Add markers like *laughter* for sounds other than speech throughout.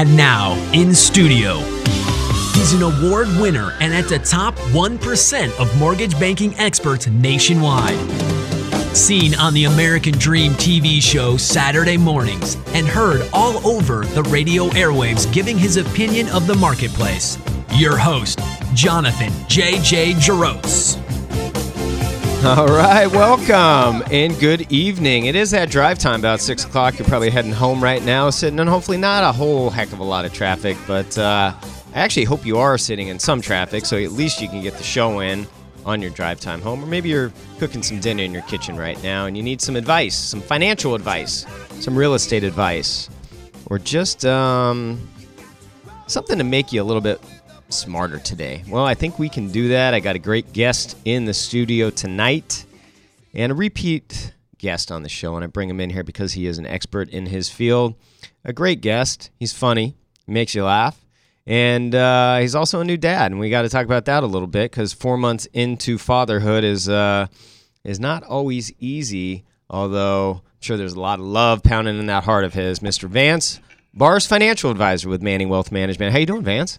And now, in studio, he's an award winner and at the top 1% of mortgage banking experts nationwide. Seen on the American Dream TV show Saturday mornings and heard all over the radio airwaves giving his opinion of the marketplace. Your host, Jonathan J.J. Jerotz. *laughs* All right, welcome and good evening. It is that drive time, about six o'clock. You're probably heading home right now, sitting in hopefully not a whole heck of a lot of traffic, but uh, I actually hope you are sitting in some traffic, so at least you can get the show in on your drive time home. Or maybe you're cooking some dinner in your kitchen right now and you need some advice, some financial advice, some real estate advice, or just um, something to make you a little bit smarter today? Well, I think we can do that. I got a great guest in the studio tonight and a repeat guest on the show. And I bring him in here because he is an expert in his field. A great guest. He's funny, makes you laugh. And uh, he's also a new dad, and we got to talk about that a little bit because four months into fatherhood is uh, is not always easy. Although I'm sure there's a lot of love pounding in that heart of his. Mr. Vance, Barse financial advisor with Manning Wealth Management. How you doing, Vance?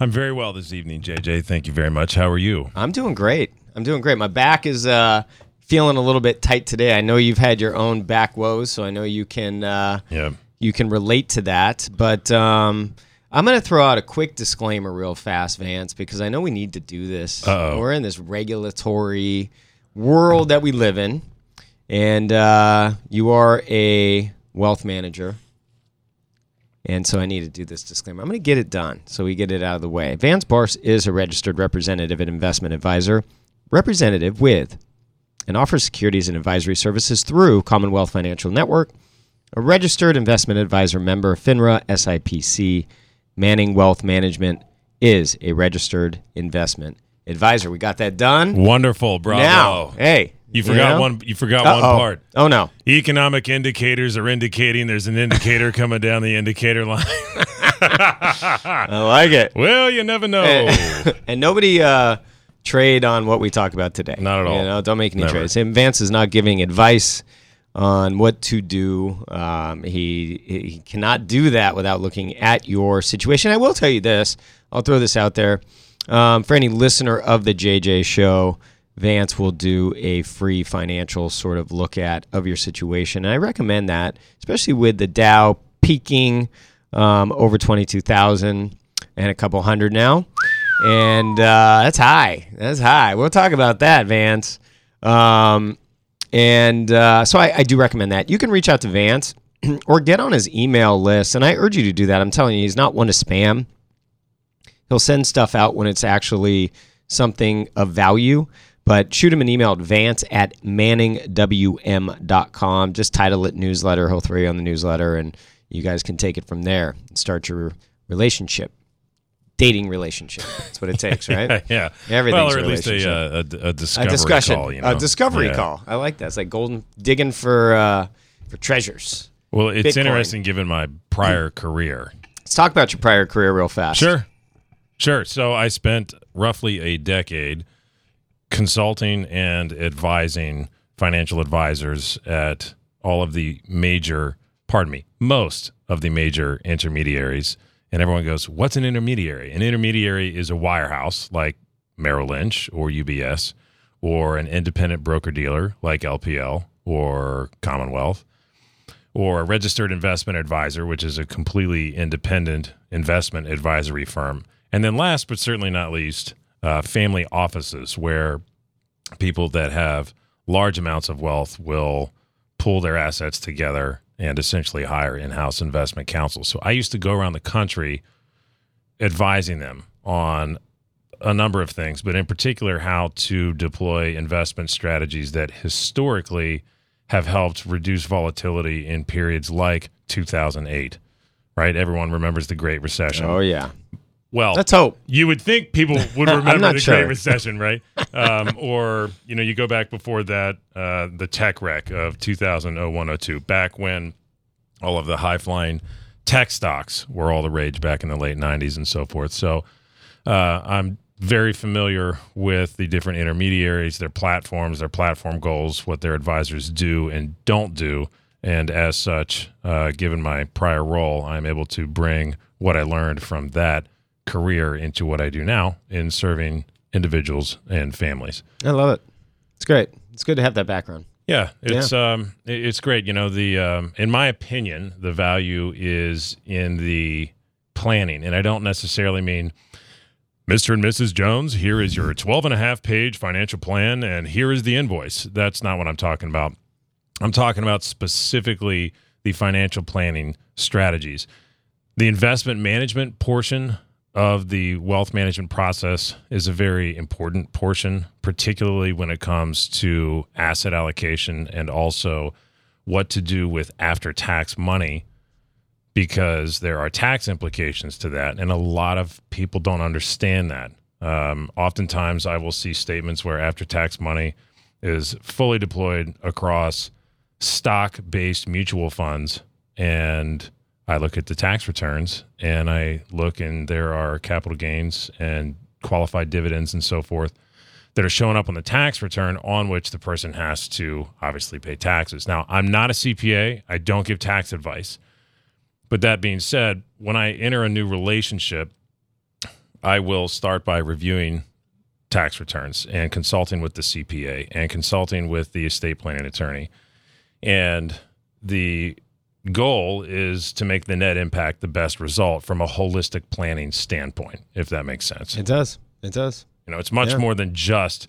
I'm very well this evening, JJ. Thank you very much. How are you? I'm doing great. I'm doing great. My back is uh, feeling a little bit tight today. I know you've had your own back woes, so I know you can uh, Yeah. you can relate to that. But um, I'm going to throw out a quick disclaimer real fast, Vance, because I know we need to do this. Uh-oh. We're in this regulatory world that we live in, and uh, you are a wealth manager. And so I need to do this disclaimer. I'm going to get it done so we get it out of the way. Vance Barse is a registered representative and investment advisor, representative with and offers securities and advisory services through Commonwealth Financial Network, a registered investment advisor member of FINRA SIPC. Manning Wealth Management is a registered investment advisor. We got that done. Wonderful, bravo. Now, hey, you forgot know? one. You forgot Uh-oh. one part. Oh no. Economic indicators are indicating there's an indicator coming down the indicator line. *laughs* I like it. well, you never know. *laughs* and nobody uh, trade on what we talk about today. Not at all. You know, don't make any Never. trades. And Vance is not giving advice on what to do. Um, he he cannot do that without looking at your situation. I will tell you this. I'll throw this out there um, for any listener of the JJ Show. Vance will do a free financial sort of look at of your situation. And I recommend that, especially with the Dow peaking um, over 22,000 and a couple hundred now. And uh, that's high. That's high. We'll talk about that, Vance. Um, and uh, so I, I do recommend that. You can reach out to Vance *clears throat* or get on his email list. And I urge you to do that. I'm telling you, he's not one to spam. He'll send stuff out when it's actually something of value. But shoot him an email at vance at manningwm.com. Just title it newsletter. He'll throw you on the newsletter, and you guys can take it from there and start your relationship. Dating relationship. That's what it takes, *laughs* right? yeah. Everything's well, or at least a, uh, a, a discovery a discussion, call. You know? a discovery Yeah. call. I like that. It's like golden digging for uh, for treasures. Well, it's Bitcoin. interesting given my prior career. Let's talk about your prior career real fast. Sure. Sure. So I spent roughly a decade consulting and advising financial advisors at all of the major, pardon me, most of the major intermediaries. And everyone goes, What's an intermediary? An intermediary is a wirehouse like Merrill Lynch or UBS, or an independent broker dealer like LPL or Commonwealth or a registered investment advisor, which is a completely independent investment advisory firm. And then, last but certainly not least, uh, family offices, where people that have large amounts of wealth will pull their assets together and essentially hire in house investment counsel. So, I used to go around the country advising them on a number of things, but in particular, how to deploy investment strategies that historically have helped reduce volatility in periods like 2008. Right? Everyone remembers the Great Recession. Oh yeah. Well, Let's hope. you would think people would *laughs* remember the sure. Great Recession, right? Um, or you know, you go back before that, uh, the tech wreck of 2001, 02, back when all of the high flying tech stocks were all the rage back in the late 90s and so forth. So uh, I'm very familiar with the different intermediaries, their platforms, their platform goals, what their advisors do and don't do, And as such, uh, given my prior role, I'm able to bring what I learned from that career into what I do now in serving individuals and families. I love it. It's great. It's good to have that background. Yeah, it's um, it's great. You know, the um, in my opinion, the value is in the planning, and I don't necessarily mean. Mr. and Mrs. Jones, here is your 12 and a half page financial plan, and here is the invoice. That's not what I'm talking about. I'm talking about specifically the financial planning strategies. The investment management portion of the wealth management process is a very important portion, particularly when it comes to asset allocation and also what to do with after tax money because there are tax implications to that. And a lot of people don't understand that. Um, oftentimes, I will see statements where after tax money is fully deployed across stock based mutual funds. And I look at the tax returns and I look, and there are capital gains and qualified dividends and so forth that are showing up on the tax return on which the person has to obviously pay taxes. Now, I'm not a CPA, I don't give tax advice. But that being said, when I enter a new relationship, I will start by reviewing tax returns and consulting with the CPA and consulting with the estate planning attorney. And the goal is to make the net impact the best result from a holistic planning standpoint, if that makes sense. It does. It does. You know, it's much Yeah. more than just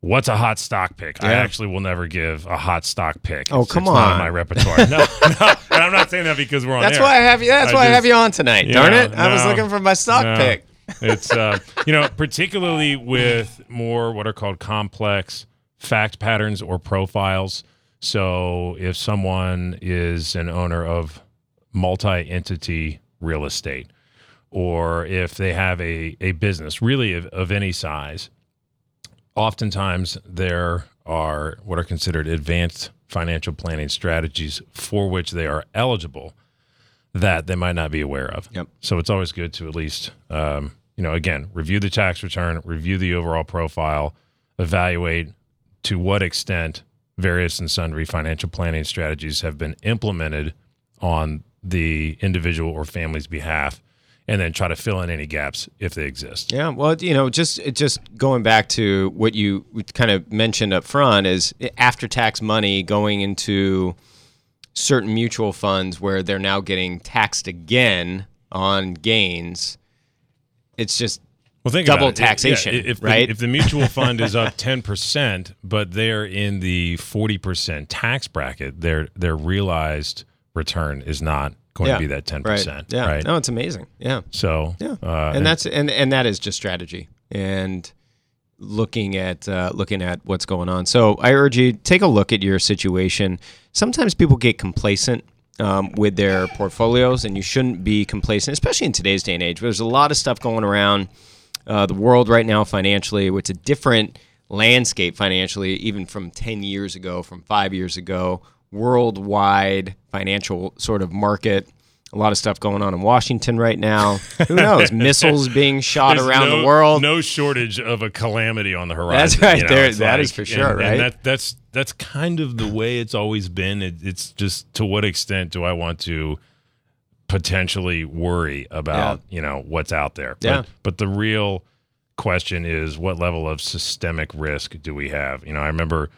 what's a hot stock pick. I actually will never give a hot stock pick. Oh, It's- come it's not in on. my repertoire. No, *laughs* no, and I'm not saying that because we're on That's air. why I have you. That's I why I have you on tonight. Yeah, darn it! I was looking for my stock no. pick. It's uh, you know, particularly with more what are called complex fact patterns or profiles. So if someone is an owner of multi-entity real estate, or if they have a, a business really of, of any size, oftentimes there are what are considered advanced financial planning strategies for which they are eligible that they might not be aware of. Yep. So it's always good to at least, um, you know, again, review the tax return, review the overall profile, evaluate to what extent various and sundry financial planning strategies have been implemented on the individual or family's behalf, and then try to fill in any gaps if they exist. Yeah, well, you know, just just going back to what you kind of mentioned up front is after tax money going into certain mutual funds where they're now getting taxed again on gains. It's just Well, think Double about it. Yeah, taxation, if right? The, if the mutual *laughs* fund is up ten percent, but they're in the forty percent tax bracket, their their realized return is not going yeah, to be that ten right. percent. Yeah, Right. no, it's amazing. Yeah, So yeah, uh, and that's and and that is just strategy and looking at uh, looking at what's going on. So I urge you take a look at your situation. Sometimes people get complacent um, with their portfolios, and you shouldn't be complacent, especially in today's day and age. There's a lot of stuff going around uh, the world right now financially. It's a different landscape financially, even from 10 years ago, from five years ago. Worldwide financial sort of market. A lot of stuff going on in Washington right now. Who *laughs* knows? Missiles being shot there's around no, the world. No shortage of a calamity on the horizon. That's right. you know, There- that is for sure, and- right? And that, that's that's kind of the way it's always been. It, it's just to what extent do I want to potentially worry about you know what's out there? But, Yeah. But the real question is what level of systemic risk do we have? You know, I remember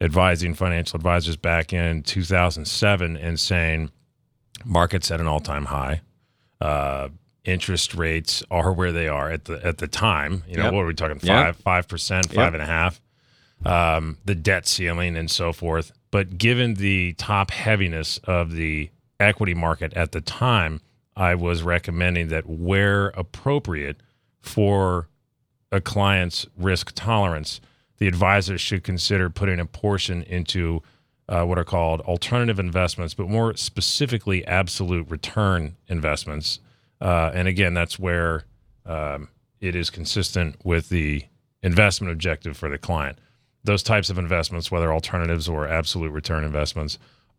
advising financial advisors back in 2007 and saying markets at an all-time high. Uh, interest rates are where they are at the at the time. You know, Yep. what are we talking? Five five percent, five and a half. Um, the debt ceiling and so forth. But given the top heaviness of the equity market at the time, I was recommending that where appropriate for a client's risk tolerance, the advisor should consider putting a portion into uh, what are called alternative investments, but more specifically, absolute return investments. Uh, and again, that's where um, it is consistent with the investment objective for the client. Those types of investments, whether alternatives or absolute return investments,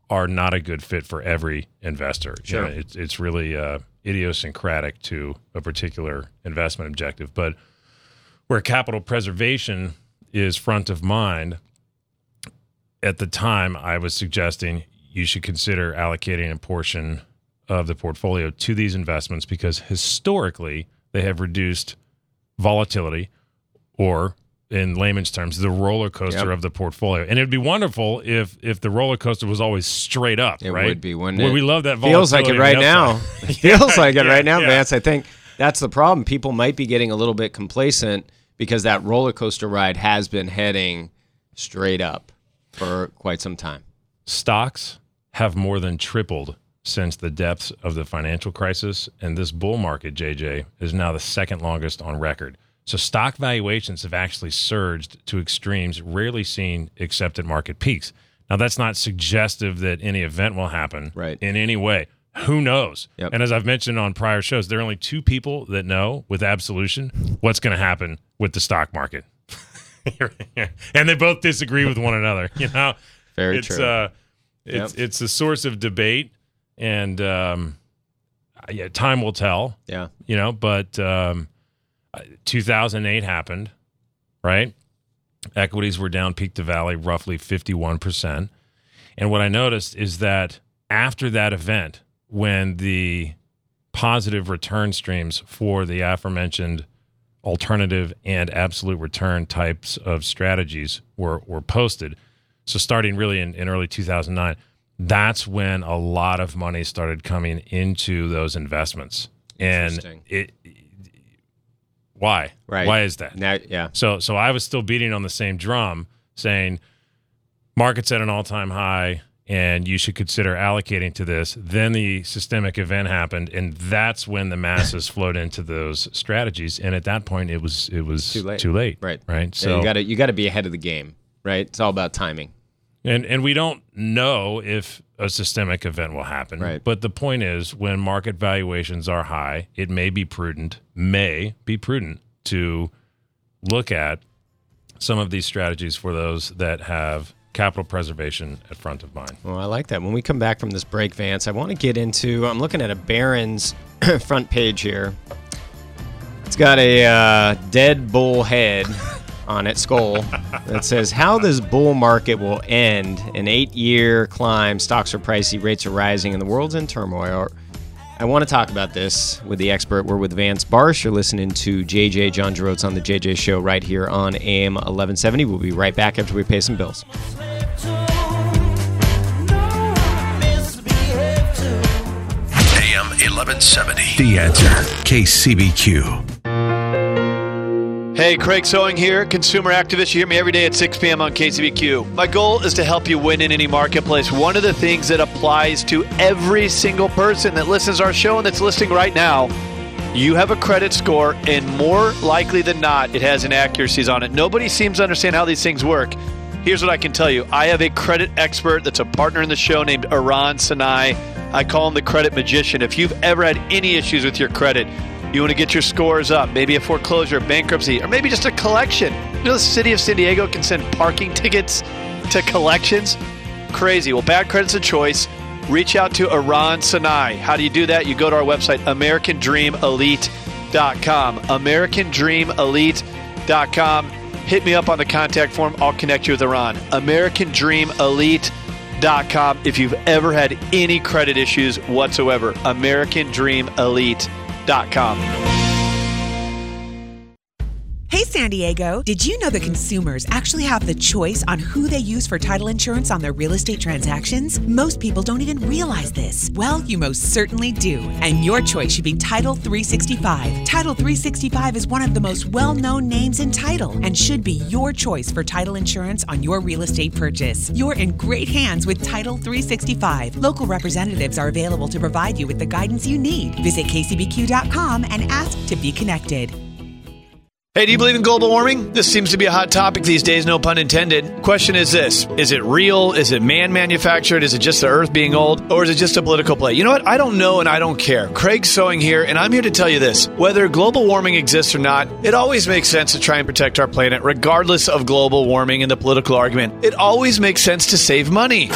are not a good fit for every investor. You Sure. know, it's, it's really uh, idiosyncratic to a particular investment objective. But where capital preservation is front of mind, at the time I was suggesting you should consider allocating a portion of the portfolio to these investments because historically they have reduced volatility or in layman's terms the roller coaster Yep. of the portfolio and it'd be wonderful if if the roller coaster was always straight up It right would be, wouldn't Well, it? we love that Feels like it right now. It *laughs* *laughs* feels like it yeah, right now, yeah. Vance. I think that's the problem. People might be getting a little bit complacent because that roller coaster ride has been heading straight up for quite some time. stocks have more than tripled since the depths of the financial crisis, and this bull market, JJ, is now the second longest on record. So stock valuations have actually surged to extremes rarely seen except at market peaks. Now that's not suggestive that any event will happen Right. in any way. Who knows? Yep. And as I've mentioned on prior shows, there are only two people that know with absolution what's going to happen with the stock market. *laughs* and they both disagree with one another, *laughs* you know? Very it's true. uh it's Yep. it's a source of debate and um yeah time will tell yeah. you know but um Uh, 2008 happened right? Equities were down peak to valley roughly 51% and what i noticed is that after that event when the positive return streams for the aforementioned alternative and absolute return types of strategies were were posted so starting really in, in early 2009 that's when a lot of money started coming into those investments. And it why Right. why is that Now, yeah. so so I was still beating on the same drum, saying market's at an all time high and you should consider allocating to this. Then the systemic event happened, and that's when the masses *laughs* flowed into those strategies. And at that point, it was it was Too late. Too late. Right. Right. So So you got to you got to be ahead of the game, right? It's all about timing. And and we don't know if a systemic event will happen. Right. But the point is, when market valuations are high, it may be prudent, may be prudent to look at some of these strategies for those that have capital preservation at front of mind. Well, I like that. When we come back from this break, Vance, I want to get into. I'm looking at a Barron's *clears throat* front page here. It's got a uh, dead bull head *laughs* on its skull that says, "How this bull market will end: an eight-year climb. Stocks are pricey, rates are rising, and the world's in turmoil." I want to talk about this with the expert. We're with Vance Barse. You're listening to JJ John Jerotz on the JJ Show right here on AM 1170. We'll be right back after we pay some bills. AM 1170. The answer. KCBQ. Hey, Craig Sewing here, consumer activist. You hear me every day at 6 p.m. on KCBQ. My goal is to help you win in any marketplace. One of the things that applies to every single person that listens to our show and that's listening right now, you have a credit score, and more likely than not, it has inaccuracies on it. Nobody seems to understand how these things work. Here's what I can tell you I have a credit expert that's a partner in the show named Iran Sinai. I call him the credit magician. If you've ever had any issues with your credit, you want to get your scores up, maybe a foreclosure, bankruptcy, or maybe just a collection. You know, the city of San Diego can send parking *laughs* tickets to collections. Crazy. Well, bad credit's a choice. Reach out to Iran Sinai. How do you do that? You go to our website, AmericanDreamElite.com. AmericanDreamElite.com. Hit me up on the contact form. I'll connect you with Iran. AmericanDreamElite.com. If you've ever had any credit issues whatsoever, AmericanDreamElite.com. Hey San Diego, did you know that consumers actually have the choice on who they use for title insurance on their real estate transactions? Most people don't even realize this. Well, you most certainly do. And your choice should be Title 365. Title 365 is one of the most well known names in title and should be your choice for title insurance on your real estate purchase. You're in great hands with Title 365. Local representatives are available to provide you with the guidance you need. Visit kcbq.com and ask to be connected. Hey, do you believe in global warming? This seems to be a hot topic these days, no pun intended. Question is this Is it real? Is it man manufactured? Is it just the earth being old? Or is it just a political play? You know what? I don't know and I don't care. Craig Sewing here, and I'm here to tell you this. Whether global warming exists or not, it always makes sense to try and protect our planet, regardless of global warming and the political argument. It always makes sense to save money.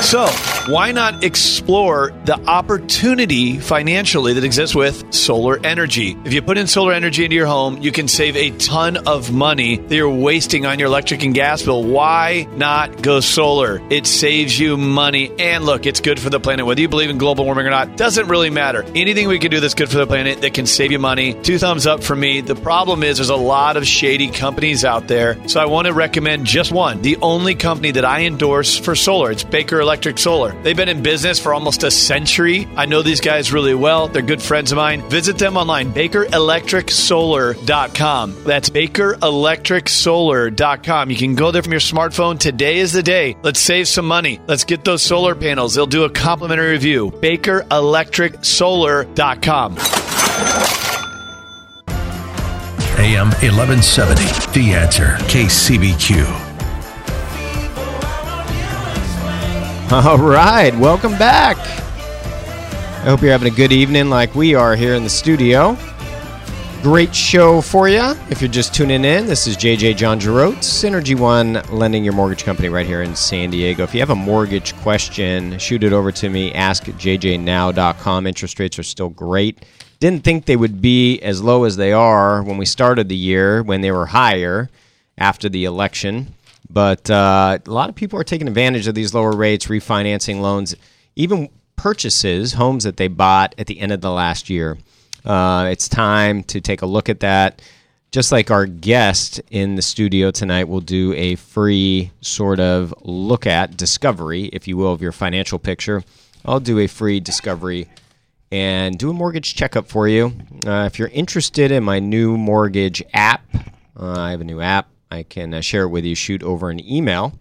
So, why not explore the opportunity financially that exists with solar energy? If you put in solar energy into your home, you can save a ton of money that you're wasting on your electric and gas bill. Why not go solar? It saves you money. And look, it's good for the planet. Whether you believe in global warming or not, doesn't really matter. Anything we can do that's good for the planet that can save you money, two thumbs up for me. The problem is there's a lot of shady companies out there. So I want to recommend just one, the only company that I endorse for solar. It's Baker Electric Solar. They've been in business for almost a century. I know these guys really well. They're good friends of mine. Visit them online, bakerelectricsolar.com. That's bakerelectricsolar.com. You can go there from your smartphone. Today is the day. Let's save some money. Let's get those solar panels. They'll do a complimentary review. bakerelectricsolar.com. AM 1170. The answer. KCBQ. *laughs* All right, welcome back. I hope you're having a good evening like we are here in the studio. Great show for you. If you're just tuning in, this is JJ John Jerotz, Synergy One Lending Your Mortgage Company right here in San Diego. If you have a mortgage question, shoot it over to me. Ask jjnow.com. Interest rates are still great. Didn't think they would be as low as they are when we started the year, when they were higher after the election. But uh, a lot of people are taking advantage of these lower rates, refinancing loans, even purchases, homes that they bought at the end of the last year. Uh, it's time to take a look at that. Just like our guest in the studio tonight will do a free sort of look at discovery, if you will, of your financial picture. I'll do a free discovery and do a mortgage checkup for you. Uh, if you're interested in my new mortgage app, uh, I have a new app. I can uh, share it with you. Shoot over an email.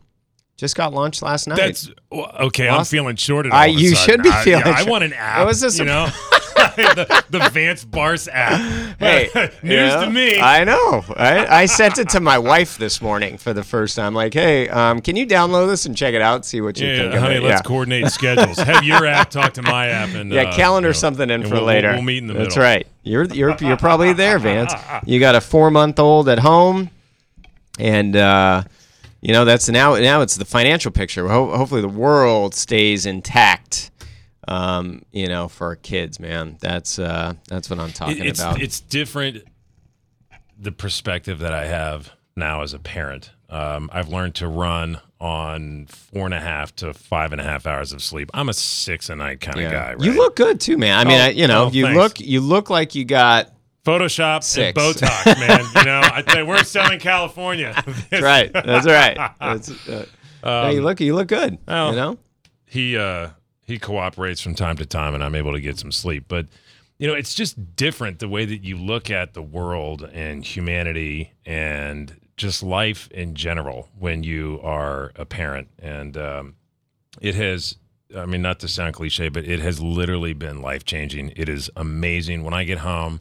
Just got launched last night. That's okay. I'm feeling shorted. I- you should be I, feeling yeah, I want an app. It was a you know, *laughs* the, the Vance Barse app. *laughs* hey, *laughs* news you know, to me. I know. I, I sent it to my wife this morning for the first time. Like, hey, um, can you download this and check it out? See what you yeah, think of honey, it. let's yeah. coordinate schedules. Have your app talk to my app, and Yeah, uh, calendar you know, something in for we'll, later. We'll, we'll meet in the middle. That's right. You're you're you're probably there, Vance. You got a four month old at home, and uh, you know that's now now it's the financial picture. Ho- hopefully, the world stays intact. Um, you know, for our kids, man. That's uh, that's what I'm talking it's about. it's different. The perspective that I have now as a parent, um, I've learned to run on four and a half to five and a half hours of sleep. I'm a six a night kind of guy. Right? You look good too, man. I mean, Oh, I, you know, oh, you thanks. look you look like you got Photoshop Six. and Botox, man. you know, I you, we're Southern California. *laughs* that's right. That's right. That's, uh, no, you look you look good. well, you know, he uh he cooperates from time to time and I'm able to get some sleep. But you know, it's just different the way that you look at the world and humanity and just life in general when you are a parent. And um, it has I mean, not to sound cliche, but it has literally been life changing. It is amazing. When I get home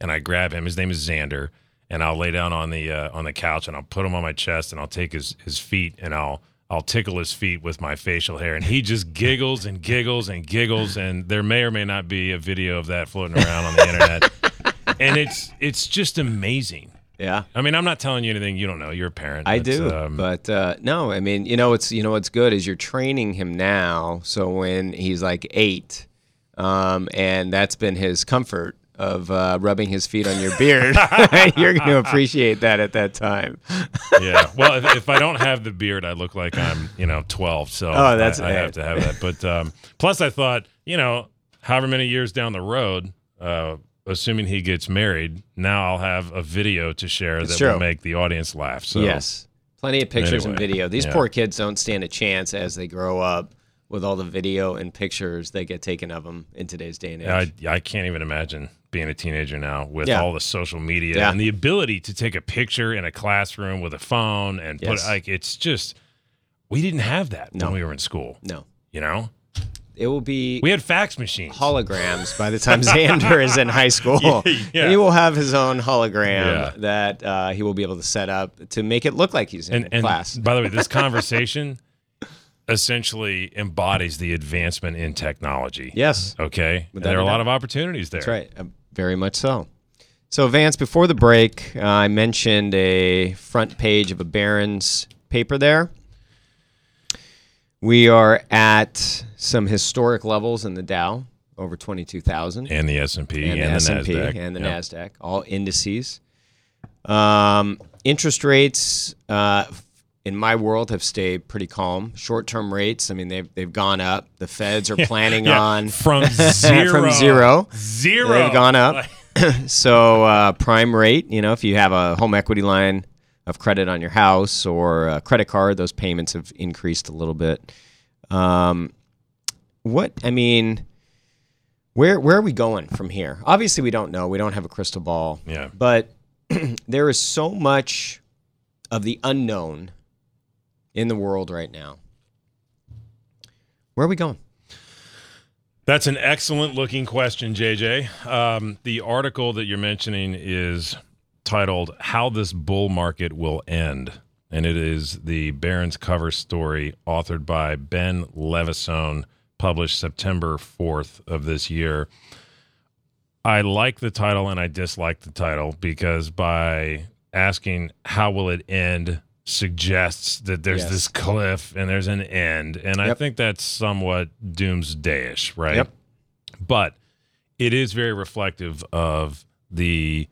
and I grab him, his name is Xander, and I'll lay down on the uh, on the couch and I'll put him on my chest and I'll take his his feet and I'll I'll tickle his feet with my facial hair and he just giggles and giggles and giggles and there may or may not be a video of that floating around on the internet. *laughs* And it's it's just amazing. yeah. I mean, I'm not telling you anything you don't know. You're a parent. I do, um, but uh, no. I mean, you know, it's you know what's good is you're training him now. So when he's like eight, um, and that's been his comfort of uh, rubbing his feet on your beard, *laughs* you're going to appreciate that at that time. *laughs* yeah. Well, if, if I don't have the beard, I look like I'm, you know, 12. So Oh, that's- I, I have to have that. But um, plus, I thought, you know, however many years down the road, uh, assuming he gets married, now I'll have a video to share It's that true. will make the audience laugh. So yes, plenty of pictures and video. These yeah. poor kids don't stand a chance as they grow up with all the video and pictures that get taken of them in today's day and age. I, I can't even imagine being a teenager now with Yeah. all the social media Yeah. and the ability to take a picture in a classroom with a phone and Yes. put like it's just we didn't have that No. when we were in school. no, You know, it will be we had fax machines. holograms by the time Xander is in high school. *laughs* Yeah. He will have his own hologram Yeah. that uh, he will be able to set up to make it look like he's in and, and class. by the way, this *laughs* conversation essentially embodies the advancement in technology. Yes, Okay. Without there are a lot of opportunities there. that's right. Uh, very much so. So, Vance, before the break, uh, I mentioned a front page of a Barron's paper there. We are at some historic levels in the Dow, over 22,000. And the S&P and, and, the, S&P NASDAQ. and the Yep. Nasdaq, all indices. Um, interest rates uh, in my world have stayed pretty calm. Short-term rates, I mean, they've they've gone up. The Feds are *laughs* planning Yeah, on from *laughs* zero. from zero. Zero. They've gone up. *laughs* So uh, prime rate, you know, if you have a home equity line of credit on your house or a credit card, those payments have increased a little bit. Um, what I mean, where where are we going from here? Obviously, we don't know. We don't have a crystal ball. Yeah. But *clears throat* there is so much of the unknown in the world right now. Where are we going? That's an excellent looking question, JJ. Um, the article that you're mentioning is titled How This Bull Market Will End. And it is the Barron's cover story authored by Ben Levisohn, published September 4th of this year. I like the title and I dislike the title because by asking how will it end suggests that there's Yes. this cliff and there's an end. And I think that's somewhat doomsdayish, right? Yep. But it is very reflective of the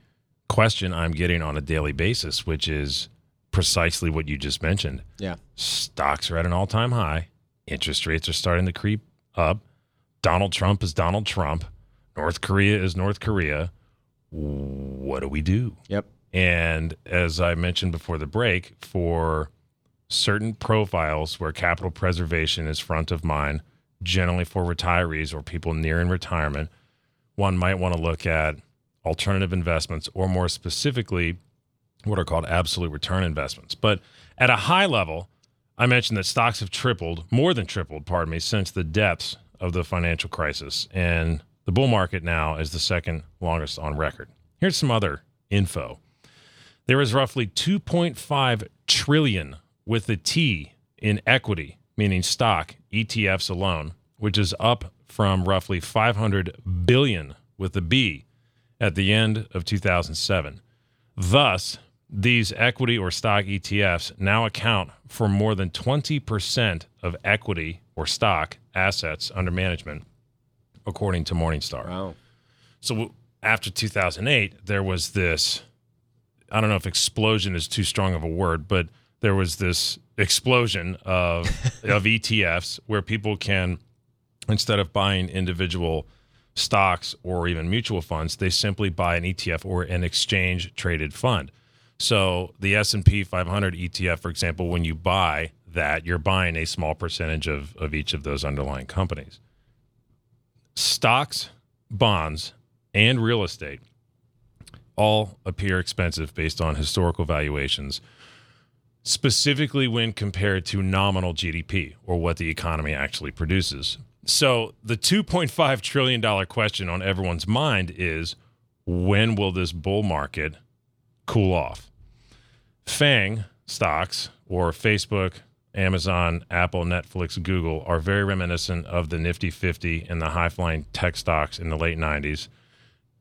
question I'm getting on a daily basis, which is precisely what you just mentioned. Yeah. Stocks are at an all time high. Interest rates are starting to creep up. Donald Trump is Donald Trump. North Korea is North Korea. What do we do? Yep. And as I mentioned before the break, for certain profiles where capital preservation is front of mind, generally for retirees or people nearing retirement, one might want to look at alternative investments or more specifically, what are called absolute return investments. But at a high level, I mentioned that stocks have tripled, more than tripled, pardon me, since the depths of the financial crisis. And the bull market now is the second longest on record. Here's some other info. There is roughly 2.5 trillion with a T in equity, meaning stock, ETFs alone, which is up from roughly 500 billion with a B at the end of 2007. Thus, these equity or stock ETFs now account for more than 20% of equity or stock assets under management, according to Morningstar. Wow. So after 2008, there was this I don't know if explosion is too strong of a word, but there was this explosion of *laughs* of ETFs where people can instead of buying individual stocks or even mutual funds, they simply buy an ETF or an exchange traded fund. So the S&P 500 ETF, for example, when you buy that, you're buying a small percentage of, of each of those underlying companies. Stocks, bonds, and real estate all appear expensive based on historical valuations, specifically when compared to nominal GDP or what the economy actually produces. So, the $2.5 trillion question on everyone's mind is when will this bull market cool off? FANG stocks or Facebook, Amazon, Apple, Netflix, Google are very reminiscent of the Nifty 50 and the high flying tech stocks in the late 90s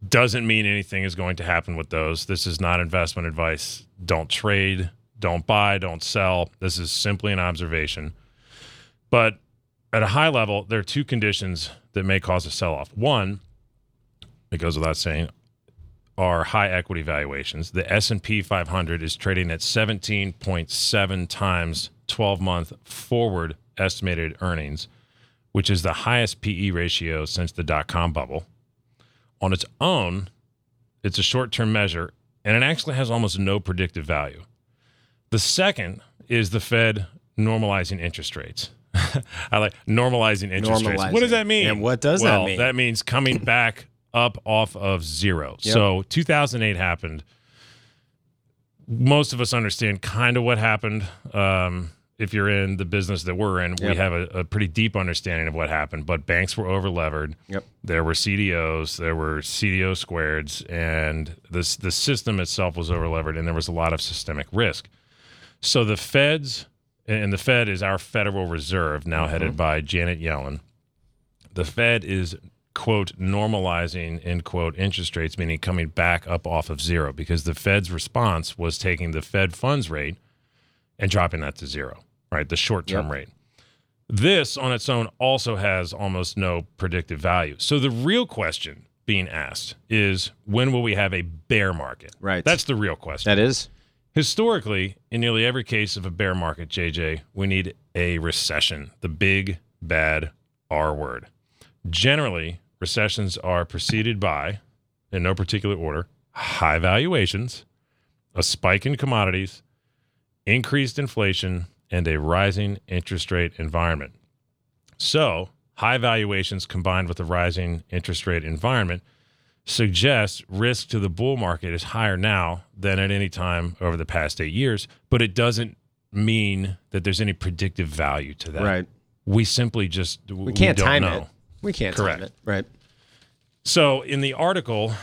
doesn't mean anything is going to happen with those. This is not investment advice. Don't trade, don't buy, don't sell. This is simply an observation. But at a high level, there are two conditions that may cause a sell off. One, it goes without saying, are high equity valuations. The S&P 500 is trading at 17.7 times 12-month forward estimated earnings, which is the highest PE ratio since the dot-com bubble on its own, it's a short term measure and it actually has almost no predictive value. The second is the Fed normalizing interest rates. *laughs* I like normalizing interest rates. What does that mean? And what does that well, mean? That means coming *clears throat* back up off of zero. Yep. So 2008 happened. Most of us understand kind of what happened. Um, if you're in the business that we're in, we have a, a pretty deep understanding of what happened. But banks were overlevered. Yep. there were CDOs, there were CDO squareds, and this the system itself was overlevered, and there was a lot of systemic risk. So the Feds, and the Fed is our Federal Reserve, now mm-hmm. headed by Janet Yellen. The Fed is quote normalizing end quote interest rates, meaning coming back up off of zero, because the Fed's response was taking the Fed funds rate and dropping that to zero, right? The short term Yep. rate. This on its own also has almost no predictive value. So the real question being asked is when will we have a bear market? Right. That's the real question. That is. Historically, in nearly every case of a bear market, JJ, we need a recession, the big bad R word. Generally, recessions are preceded by, in no particular order, high valuations, a spike in commodities, increased inflation, and a rising interest rate environment. So, high valuations combined with a rising interest rate environment suggests risk to the bull market is higher now than at any time over the past eight years, but it doesn't mean that there's any predictive value to that. Right. We simply just We can't don't time know. it. We can't Correct. time it. Right. So in the article,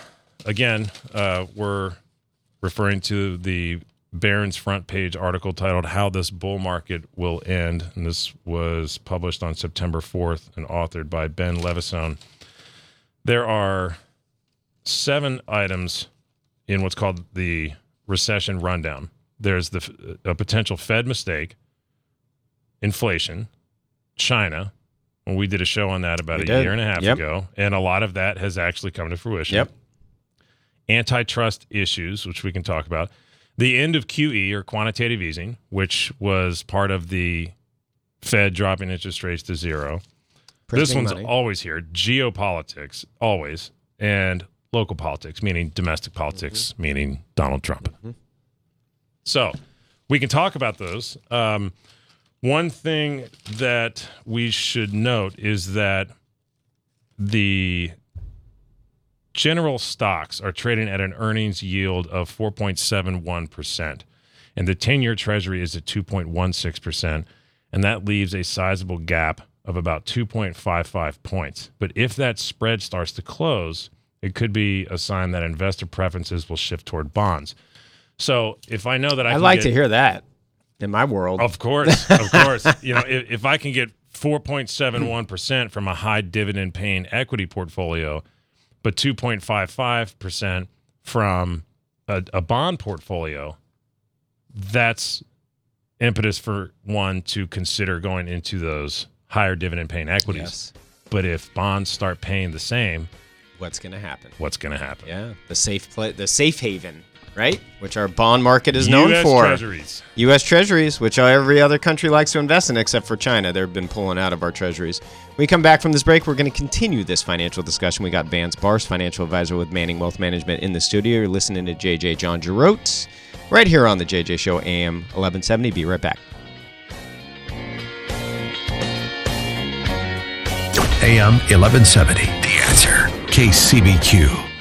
again, uh, we're referring to the Barron's front page article titled "How This Bull Market Will End," and this was published on September 4th and authored by Ben Levisohn. There are seven items in what's called the recession rundown. There's the a potential Fed mistake, inflation, China. Well, we did a show on that about We a did. year and a half Yep. ago, and a lot of that has actually come to fruition. Yep. Antitrust issues, which we can talk about. The end of QE or quantitative easing, which was part of the Fed dropping interest rates to zero. this one's money. always here. Geopolitics, always. And local politics, meaning domestic politics, Mm-hmm. meaning Donald Trump. So we can talk about those. Um, one thing that we should note is that the general stocks are trading at an earnings yield of 4.71%, and the 10 year treasury is at 2.16%, and that leaves a sizable gap of about 2.55 points. But if that spread starts to close, it could be a sign that investor preferences will shift toward bonds. So if I know that I I like get- to hear that in my world. of course, of course. *laughs* You know, if, if I can get 4.71% from a high dividend paying equity portfolio, but 2.55% from a, a bond portfolio, that's impetus for one to consider going into those higher dividend paying equities. Yes. But if bonds start paying the same, What's going to happen? what's going to happen? Yeah. The safe play, the safe haven, right? Which our bond market is known US for. Treasuries. U.S. Treasuries, which every other country likes to invest in except for China. They've been pulling out of our treasuries. When we come back from this break, we're going to continue this financial discussion. We got Vance Barse, financial advisor with Manning Wealth Management, in the studio. You're listening to JJ John Jerotz right here on the JJ Show, AM 1170. Be right back. AM 1170. The answer. KCBQ.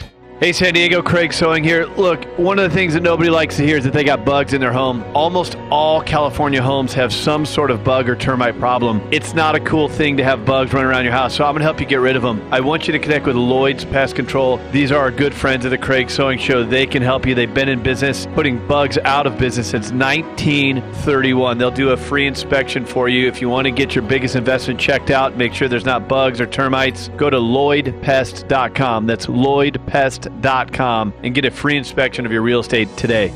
Hey, San Diego, Craig Sewing here. Look, one of the things that nobody likes to hear is that they got bugs in their home. Almost all California homes have some sort of bug or termite problem. It's not a cool thing to have bugs running around your house, so I'm going to help you get rid of them. I want you to connect with Lloyd's Pest Control. These are our good friends of the Craig Sewing Show. They can help you. They've been in business putting bugs out of business since 1931. They'll do a free inspection for you. If you want to get your biggest investment checked out, make sure there's not bugs or termites, go to lloydpest.com. That's lloydpest.com and get a free inspection of your real estate today.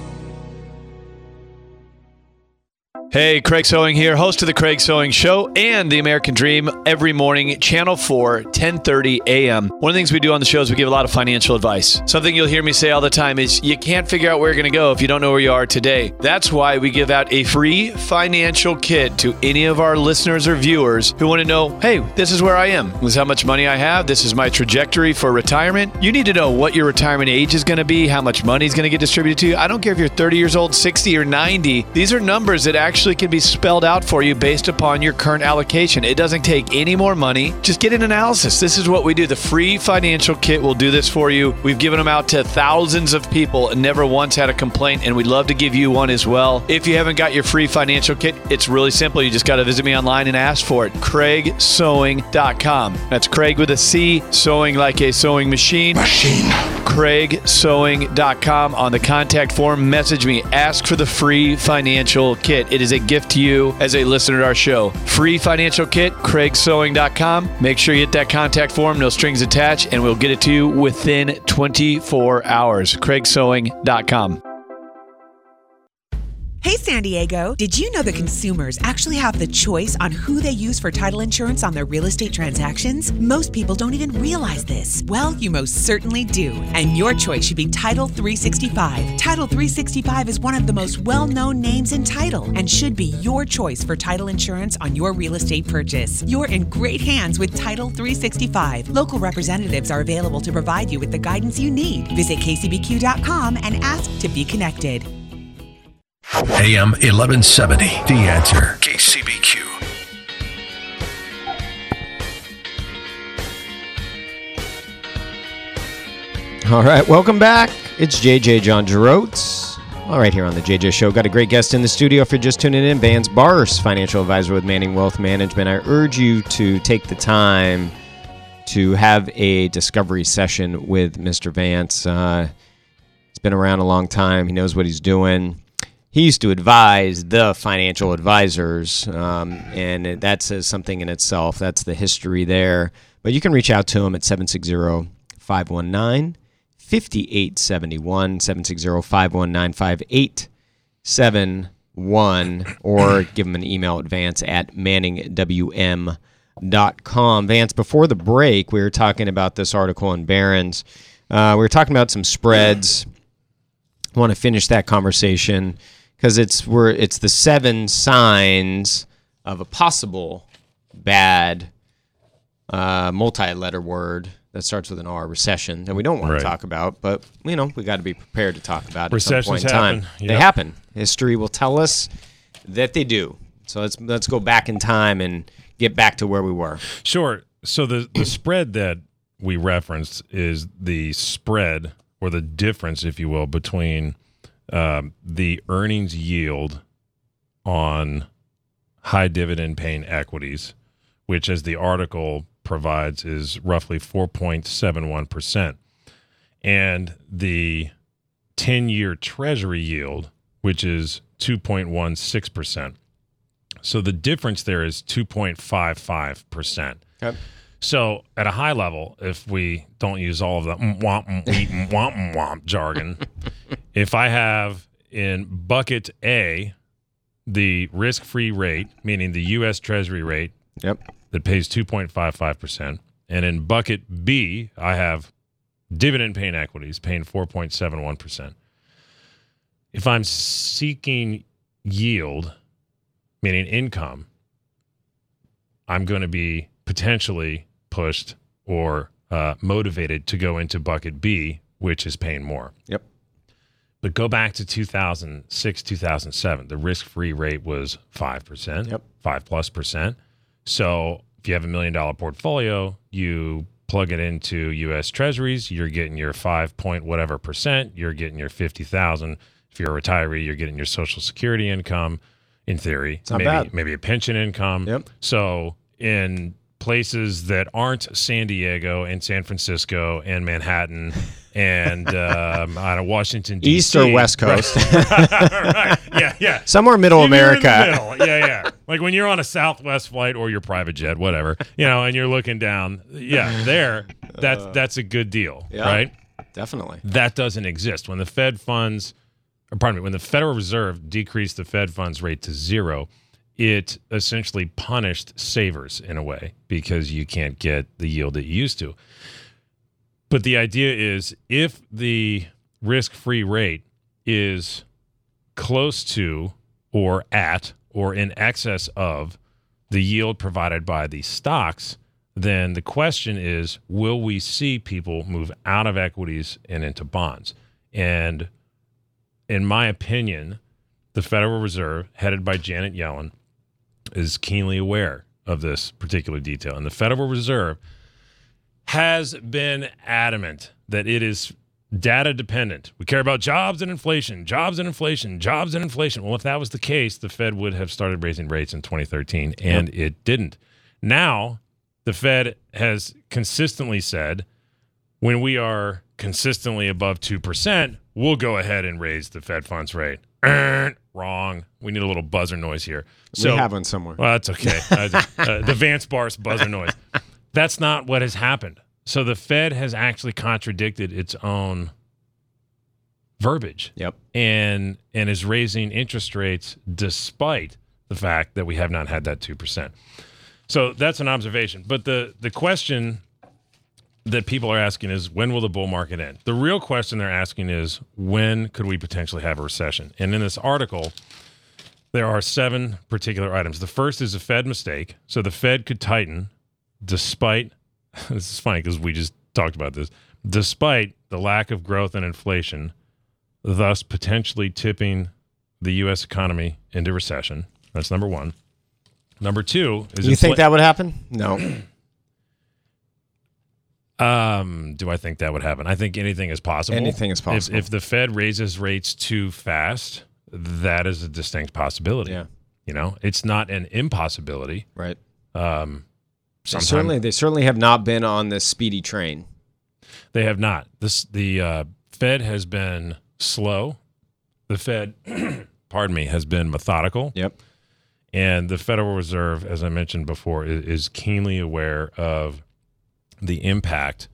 Hey, Craig Sewing here, host of the Craig Sewing Show and the American Dream every morning, Channel 4, 10:30 a.m. One of the things we do on the show is we give a lot of financial advice. Something you'll hear me say all the time is you can't figure out where you're going to go if you don't know where you are today. That's why we give out a free financial kit to any of our listeners or viewers who want to know, "Hey, this is where I am. This is how much money I have. This is my trajectory for retirement." You need to know what your retirement age is going to be, how much money is going to get distributed to you. I don't care if you're 30 years old, 60 or 90. These are numbers that actually can be spelled out for you based upon your current allocation. It doesn't take any more money. Just get an analysis. This is what we do. The free financial kit will do this for you. We've given them out to thousands of people and never once had a complaint, and we'd love to give you one as well. If you haven't got your free financial kit, it's really simple. You just got to visit me online and ask for it. CraigSewing.com. That's Craig with a C, sewing like a sewing machine. Machine. CraigSewing.com. On the contact form, message me. Ask for the free financial kit. It is a gift to you as a listener to our show. Free financial kit, CraigSewing.com. Make sure you hit that contact form, no strings attached, and we'll get it to you within 24 hours. CraigSewing.com. Hey San Diego, did you know that consumers actually have the choice on who they use for title insurance on their real estate transactions? Most people don't even realize this. Well, you most certainly do. And your choice should be Title 365. Title 365 is one of the most well known names in title and should be your choice for title insurance on your real estate purchase. You're in great hands with Title 365. Local representatives are available to provide you with the guidance you need. Visit kcbq.com and ask to be connected. AM 1170. The answer. KCBQ. All right, welcome back. It's JJ John Jerotz. All right, here on the JJ Show, got a great guest in the studio. If you're just tuning in, Vance Barse, financial advisor with Manning Wealth Management. I urge you to take the time to have a discovery session with Mr. Vance. Uh, he's been around a long time. He knows what he's doing. He used to advise the financial advisors, um, and that says something in itself. That's the history there. But you can reach out to him at 760 519 5871 760 519 5871 or *coughs* give him an email at vance at manningwm.com. Vance, before the break, we were talking about this article in Barron's. Uh, we were talking about some spreads. I want to finish that conversation because it's we're it's the seven signs of a possible bad uh, multi-letter word that starts with an R, recession, that we don't want Right. to talk about, but you know we got to be prepared to talk about it at some Recessions point in time. happen. They happen. History will tell us that they do. So let's let's go back in time and get back to where we were. Sure. So the the spread that we referenced is the spread or the difference, if you will, between um, the earnings yield on high dividend paying equities, which, as the article provides, is roughly 4.71%, and the 10 year treasury yield, which is 2.16%. So the difference there is 2.55%. Okay. So at a high level, if we don't use all of the womp, womp, mm, womp jargon, if I have in bucket A the risk-free rate, meaning the U.S. Treasury rate Yep. that pays 2.55%, and in bucket B I have dividend-paying equities paying 4.71%. If I'm seeking yield, meaning income, I'm going to be potentially pushed or uh, motivated to go into bucket B, which is paying more. Yep. But go back to 2006, 2007. The risk free rate was 5%, Yep. 5 plus percent. So if you have a million dollar portfolio, you plug it into US Treasuries, you're getting your 5 point whatever percent, you're getting your 50,000. If you're a retiree, you're getting your social security income in theory. it's not maybe bad. maybe a pension income. Yep. So in places that aren't San Diego and San Francisco and Manhattan and um, out of Washington D.C. East or West Coast. *laughs* right. Yeah, yeah. Somewhere middle you're in the America. middle, Yeah, yeah. Like when you're on a Southwest flight or your private jet, whatever, you know, and you're looking down. Yeah, there. That's that's a good deal, Yeah. right? Definitely. That doesn't exist when the Fed funds, or pardon me, when the Federal Reserve decreased the Fed funds rate to zero. It essentially punished savers in a way because you can't get the yield that you used to. But the idea is if the risk free rate is close to or at or in excess of the yield provided by the stocks, then the question is will we see people move out of equities and into bonds? And in my opinion, the Federal Reserve, headed by Janet Yellen, is keenly aware of this particular detail. And the Federal Reserve has been adamant that it is data dependent. We care about jobs and inflation, jobs and inflation, jobs and inflation. Well, if that was the case, the Fed would have started raising rates in 2013, and it didn't. Now, the Fed has consistently said when we are consistently above 2%, we'll go ahead and raise the Fed funds rate. *clears throat* Wrong. We need a little buzzer noise here. So, we have one somewhere. well, that's okay. *laughs* Uh, uh, the Vance Barse buzzer noise. That's not what has happened. So the Fed has actually contradicted its own verbiage. Yep. And and is raising interest rates despite the fact that we have not had that 2%. So that's an observation. But the the question that people are asking is when will the bull market end? The real question they're asking is when could we potentially have a recession? And in this article, there are seven particular items. The first is a Fed mistake. So the Fed could tighten despite *laughs* this is funny because we just talked about this, despite the lack of growth and inflation, thus potentially tipping the US economy into recession. That's number 1. Number 2 is You think that would happen? No. *clears throat* Um, do I think that would happen? I think anything is possible. Anything is If- possible. If, the Fed raises rates too fast, that is a distinct possibility. Yeah. You know, it's not an impossibility. Right. Um, They sometime- certainly, they certainly have not been on this speedy train. They have not. This the uh, Fed has been slow. The Fed, *clears throat* pardon me, has been methodical, Yep. and the Federal Reserve, as I mentioned before, is, is keenly aware of the impact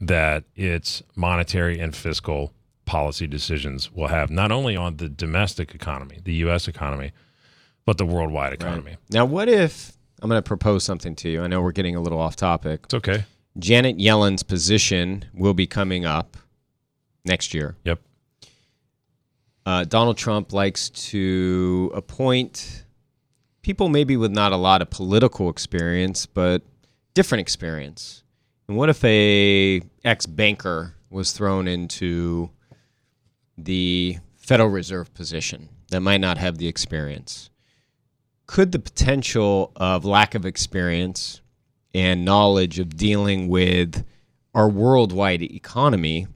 that its monetary and fiscal policy decisions will have, not only on the domestic economy, the U.S. economy, but the worldwide economy. Now, what if I'm going to propose something to you? I know we're getting a little off topic. It's okay. Janet Yellen's position will be coming up next year. Yep. Uh, Donald Trump likes to appoint people maybe with not a lot of political experience, but different experience. And what if a ex banker was thrown into the Federal Reserve position that might not have the experience? Could the potential of lack of experience and knowledge of dealing with our worldwide economy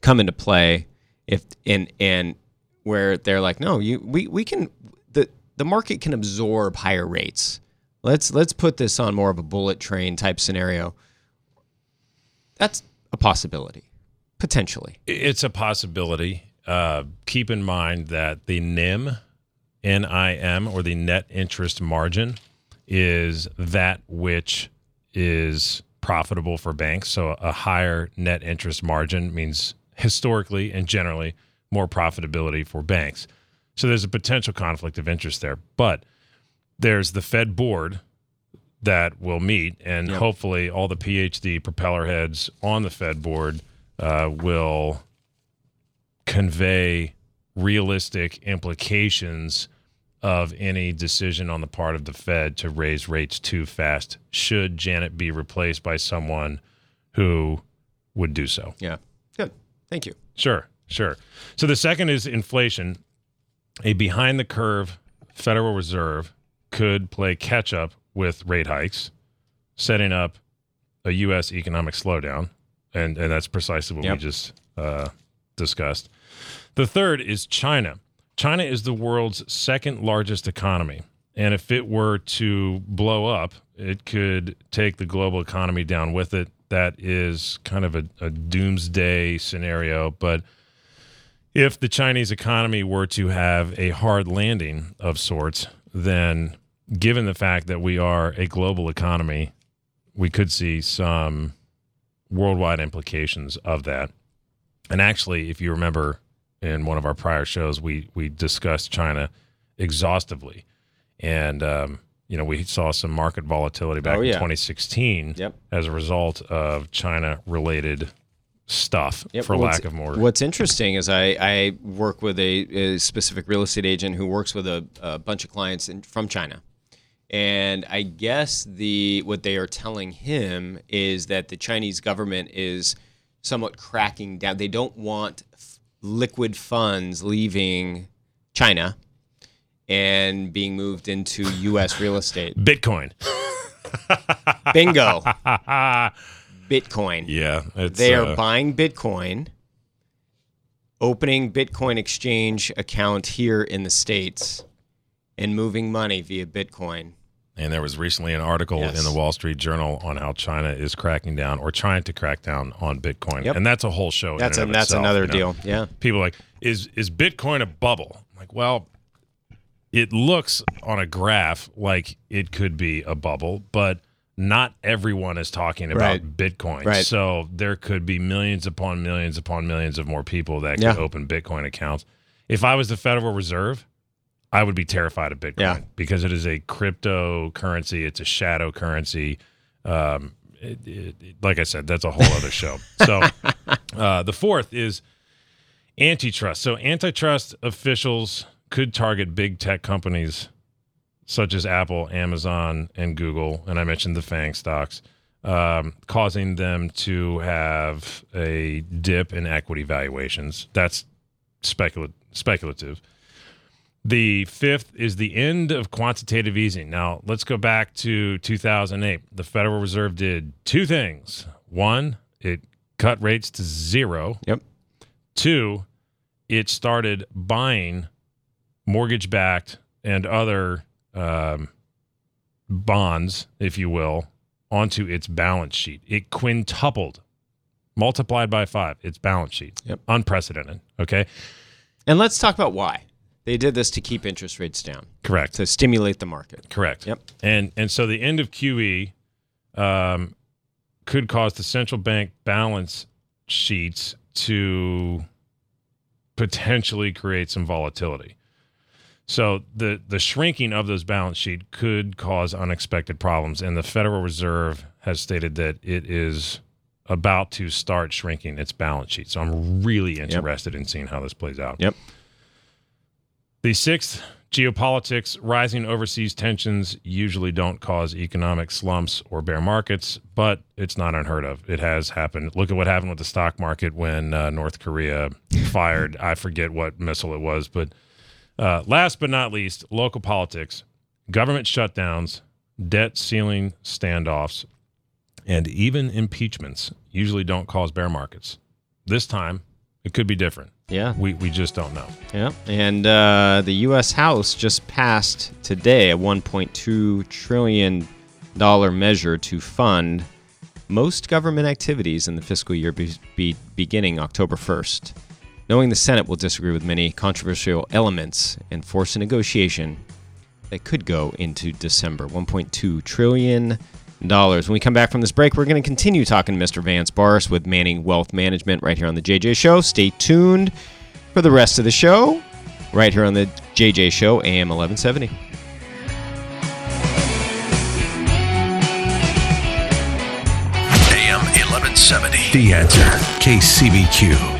come into play if and and where they're like no you we, we can the the market can absorb higher rates. Let's let's put this on more of a bullet train type scenario. That's a possibility potentially. It's a possibility. Uh, keep in mind that the NIM, NIM, or the net interest margin, is that which is profitable for banks. So a higher net interest margin means historically and generally more profitability for banks. So there's a potential conflict of interest there. But there's the Fed board that will meet, and Yep. hopefully all the PhD propeller heads on the Fed board uh, will convey realistic implications of any decision on the part of the Fed to raise rates too fast. Should Janet be replaced by someone who would do so? yeah good thank you Sure, sure. So the second is inflation. A behind the curve Federal Reserve could play catch up with rate hikes, setting up a U.S. economic slowdown. And, and that's precisely what Yep. we just uh, discussed. The third is China. China is the world's second largest economy. And if it were to blow up, it could take the global economy down with it. That is kind of a, a doomsday scenario. But if the Chinese economy were to have a hard landing of sorts, then given the fact that we are a global economy, we could see some worldwide implications of that. And actually, if you remember in one of our prior shows, we we discussed China exhaustively, and um, you know we saw some market volatility back Oh, in 2016 Yep. as a result of China-related stuff, Yep, for what's- lack of more. What's interesting is I, I work with a, a specific real estate agent who works with a, a bunch of clients in, from China. And I guess the what they are telling him is that the Chinese government is somewhat cracking down. They don't want liquid funds leaving China and being moved into U.S. real estate. Bitcoin. Bingo. *laughs* Bitcoin. Yeah, it's, They are uh, buying Bitcoin, opening Bitcoin exchange account here in the States, and moving money via Bitcoin. And there was recently an article Yes. in the Wall Street Journal on how China is cracking down or trying to crack down on Bitcoin, Yep. and that's a whole show. in That's and a, that's itself, another you know? deal. Yeah. People are like, is is Bitcoin a bubble? I'm like, well, it looks on a graph like it could be a bubble, but not everyone is talking about Right. Bitcoin. Right. So there could be millions upon millions upon millions of more people that could Yeah. open Bitcoin accounts. If I was the Federal Reserve, I would be terrified of Bitcoin Yeah. because it is a cryptocurrency. It's a shadow currency. Um, it, it, it- like I said, that's a whole other show. So *laughs* uh, the fourth is antitrust. So antitrust officials could target big tech companies such as Apple, Amazon, and Google, and I mentioned the FANG stocks, um, causing them to have a dip in equity valuations. That's specula- speculative. The fifth is the end of quantitative easing. Now, let's go back to 2008. The Federal Reserve did two things. One, it cut rates to zero. Yep. Two, it started buying mortgage backed and other um, bonds, if you will, onto its balance sheet. It quintupled, multiplied by five, its balance sheet. Yep. Unprecedented. Okay. And let's talk about why. They did this to keep interest rates down, Correct. to stimulate the market. Correct. Yep. And and so the end of QE um, could cause the central bank balance sheets to potentially create some volatility. So the the shrinking of those balance sheet could cause unexpected problems, and the Federal Reserve has stated that it is about to start shrinking its balance sheet. So I'm really interested in seeing how this plays out. Yep. The sixth, geopolitics. Rising overseas tensions usually don't cause economic slumps or bear markets, but it's not unheard of. It has happened. Look at what happened with the stock market when uh, North Korea *laughs* fired, I forget what missile it was, but uh, last but not least, local politics, government shutdowns, debt ceiling standoffs, and even impeachments usually don't cause bear markets. This time, it could be different. Yeah. We, we just don't know. Yeah. And uh, the U.S. House just passed today a $1.2 trillion measure to fund most government activities in the fiscal year be, be, beginning October 1st. Knowing the Senate will disagree with many controversial elements and force a negotiation that could go into December. $1.2 trillion. When we come back from this break, we're going to continue talking to Mr. Vance Barse with Manning Wealth Management right here on the JJ Show. Stay tuned for the rest of the show right here on the JJ Show, AM 1170. AM 1170. The answer. KCBQ.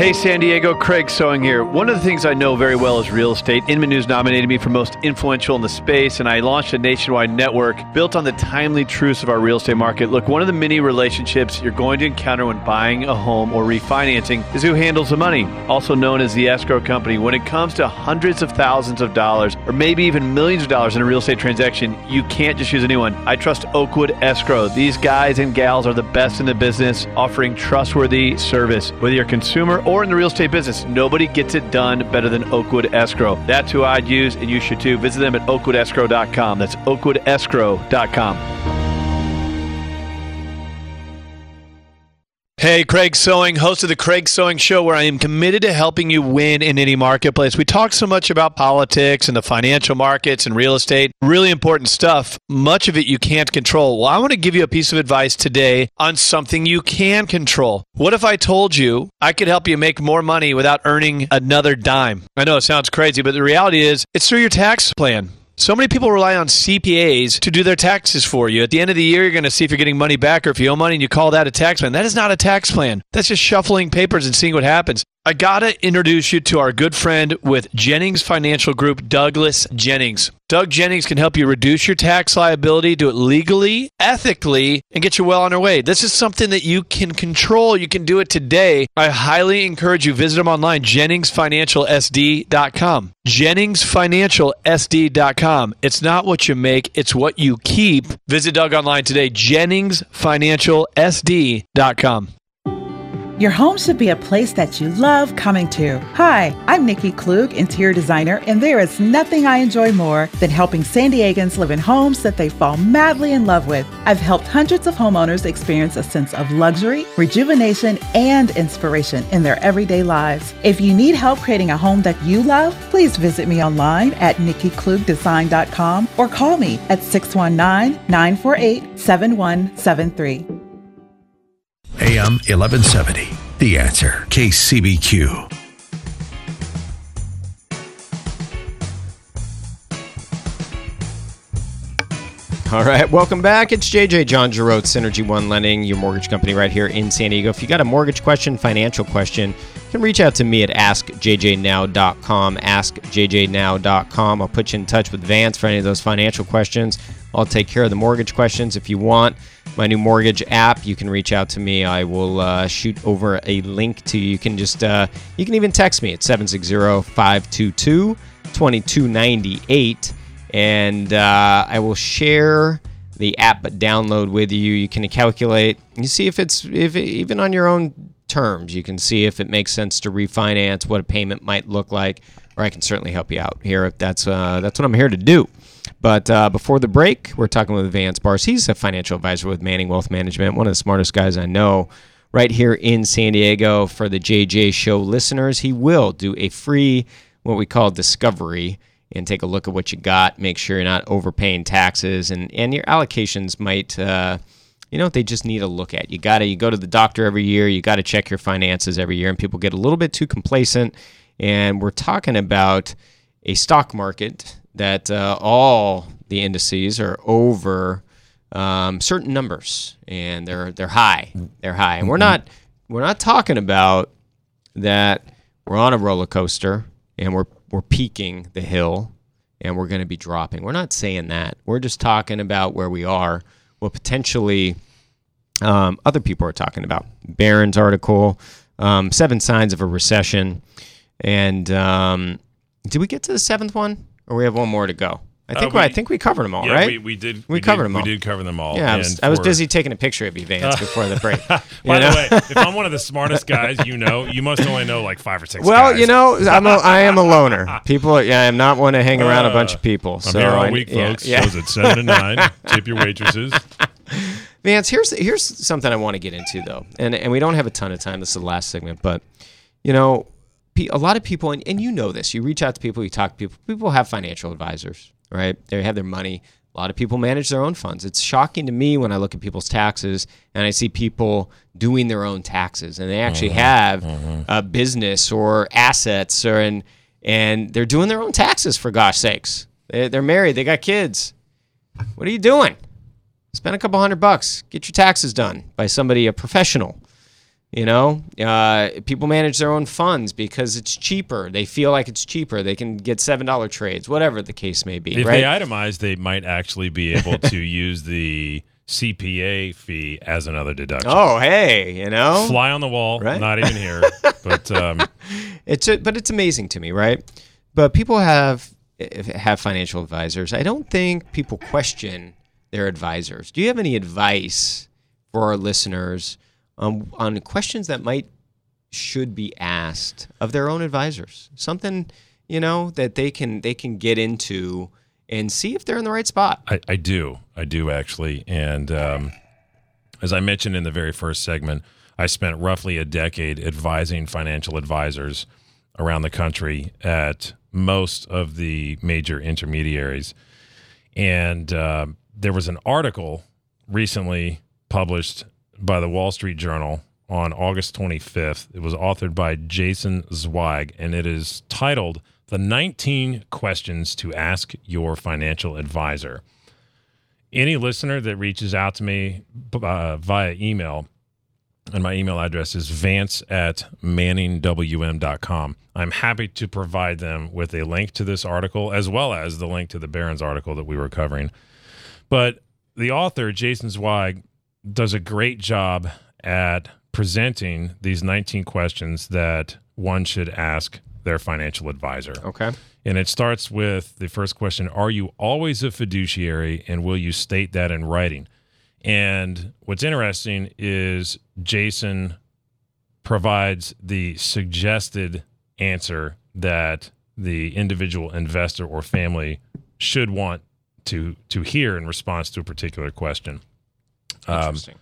Hey, San Diego, Craig Sewing here. One of the things I know very well is real estate. Inman News nominated me for most influential in the space, and I launched a nationwide network built on the timely truths of our real estate market. Look, one of the many relationships you're going to encounter when buying a home or refinancing is who handles the money, also known as the escrow company. When it comes to hundreds of thousands of dollars, or maybe even millions of dollars in a real estate transaction, you can't just use anyone. I trust Oakwood Escrow. These guys and gals are the best in the business, offering trustworthy service. Whether you're a consumer or in the real estate business, nobody gets it done better than Oakwood Escrow. That's who I'd use, and you should too. Visit them at oakwoodescrow.com. That's oakwoodescrow.com. Hey, Craig Sewing, host of the Craig Sewing Show, where I am committed to helping you win in any marketplace. We talk so much about politics and the financial markets and real estate, really important stuff. Much of it you can't control. Well, I want to give you a piece of advice today on something you can control. What if I told you I could help you make more money without earning another dime? I know it sounds crazy, but the reality is it's through your tax plan. So many people rely on CPAs to do their taxes for you. At the end of the year, you're going to see if you're getting money back or if you owe money and you call that a tax plan. That is not a tax plan. That's just shuffling papers and seeing what happens. I got to introduce you to our good friend with Jennings Financial Group, Douglas Jennings. Doug Jennings can help you reduce your tax liability, do it legally, ethically, and get you well on your way. This is something that you can control. You can do it today. I highly encourage you visit him online, JenningsFinancialSD.com. JenningsFinancialSD.com. It's not what you make, it's what you keep. Visit Doug online today, JenningsFinancialSD.com. Your home should be a place that you love coming to. Hi, I'm Nikki Klug, interior designer, and there is nothing I enjoy more than helping San Diegans live in homes that they fall madly in love with. I've helped hundreds of homeowners experience a sense of luxury, rejuvenation, and inspiration in their everyday lives. If you need help creating a home that you love, please visit me online at nikkiklugdesign.com or call me at 619 948 7173. AM 1170. The answer. KCBQ. All right, welcome back. It's JJ John Jerotz, Synergy One Lending, your mortgage company right here in San Diego. If you got a mortgage question, financial question, you can reach out to me at askjjnow.com. Askjjnow.com. I'll put you in touch with Vance for any of those financial questions. I'll take care of the mortgage questions. If you want my new mortgage app, you can reach out to me. I will uh, shoot over a link to you. You can just, uh, you can even text me at 760 522 2298 and uh, I will share the app download with you. You can calculate. You see if it's if it, even on your own terms. You can see if it makes sense to refinance, what a payment might look like, or I can certainly help you out here if that's uh, that's what I'm here to do. But uh, before the break, we're talking with Vance Barse. He's a financial advisor with Manning Wealth Management, one of the smartest guys I know right here in San Diego. For the JJ Show listeners, he will do a free, what we call discovery and take a look at what you got. Make sure you're not overpaying taxes, and and your allocations might. Uh, you know, they just need a look at. You got to you go to the doctor every year. You got to check your finances every year, and people get a little bit too complacent. And we're talking about a stock market that uh, all the indices are over um, certain numbers, and they're they're high. They're high, and we're not we're not talking about that. We're on a roller coaster, and we're we're peaking the hill and we're going to be dropping. We're not saying that. We're just talking about where we are, what potentially um, other people are talking about. Barron's article, um, Seven Signs of a Recession. And um, did we get to the seventh one? Or we have one more to go? I think Uh, we- I think we covered them all, yeah, right? we, we did. We covered did, them all. We did cover them all. Yeah, I was, And I was busy taking a picture of you, Vance, before the break. *laughs* By know? the way, if I'm one of the smartest guys you know, you must only know like five or six. Well, guys. you know, I'm a, I am a *laughs* loner. People, yeah, I'm not one to hang around a bunch of people. I'm so here all I- week, yeah, folks. yeah. Shows at seven to nine. *laughs* Tip your waitresses. Vance, here's here's something I want to get into though, and and we don't have a ton of time. This is the last segment, but you know, a lot of people, and, and you know this. You reach out to people, you talk to people. People have financial advisors, right? They have their money. A lot of people manage their own funds. It's shocking to me when I look at people's taxes and I see people doing their own taxes, and they actually mm-hmm. have mm-hmm. a business or assets, or and and they're doing their own taxes for gosh sakes. They, they're married, they got kids. What are you doing? spend a couple hundred bucks get your taxes done by somebody a professional you know uh, people manage their own funds because it's cheaper. They feel like it's cheaper. They can get seven dollar trades whatever the case may be If right? they itemize, they might actually be able to *laughs* use the CPA fee as another deduction. oh hey you know? Fly on the wall, Right? not even here. *laughs* But um, it's a, but it's amazing to me right? But people have have financial advisors. I don't think people question their advisors. Do you have any advice for our listeners on, on questions that might should be asked of their own advisors something you know that they can they can get into and see if they're in the right spot I, I do. I do actually. And um, as I mentioned in the very first segment, I spent roughly a decade advising financial advisors around the country at most of the major intermediaries. And uh, there was an article recently published by the Wall Street Journal on August 25th. It was authored by Jason Zweig, and it is titled The 19 Questions to Ask Your Financial Advisor. Any listener that reaches out to me uh, via email, and my email address is vance at manningwm.com. I'm happy to provide them with a link to this article as well as the link to the Barron's article that we were covering. But the author, Jason Zweig, does a great job at presenting these 19 questions that one should ask their financial advisor. okay And it starts with the first question Are you always a fiduciary and will you state that in writing? And what's interesting is Jason provides the suggested answer that the individual investor or family should want to to hear in response to a particular question. Interesting.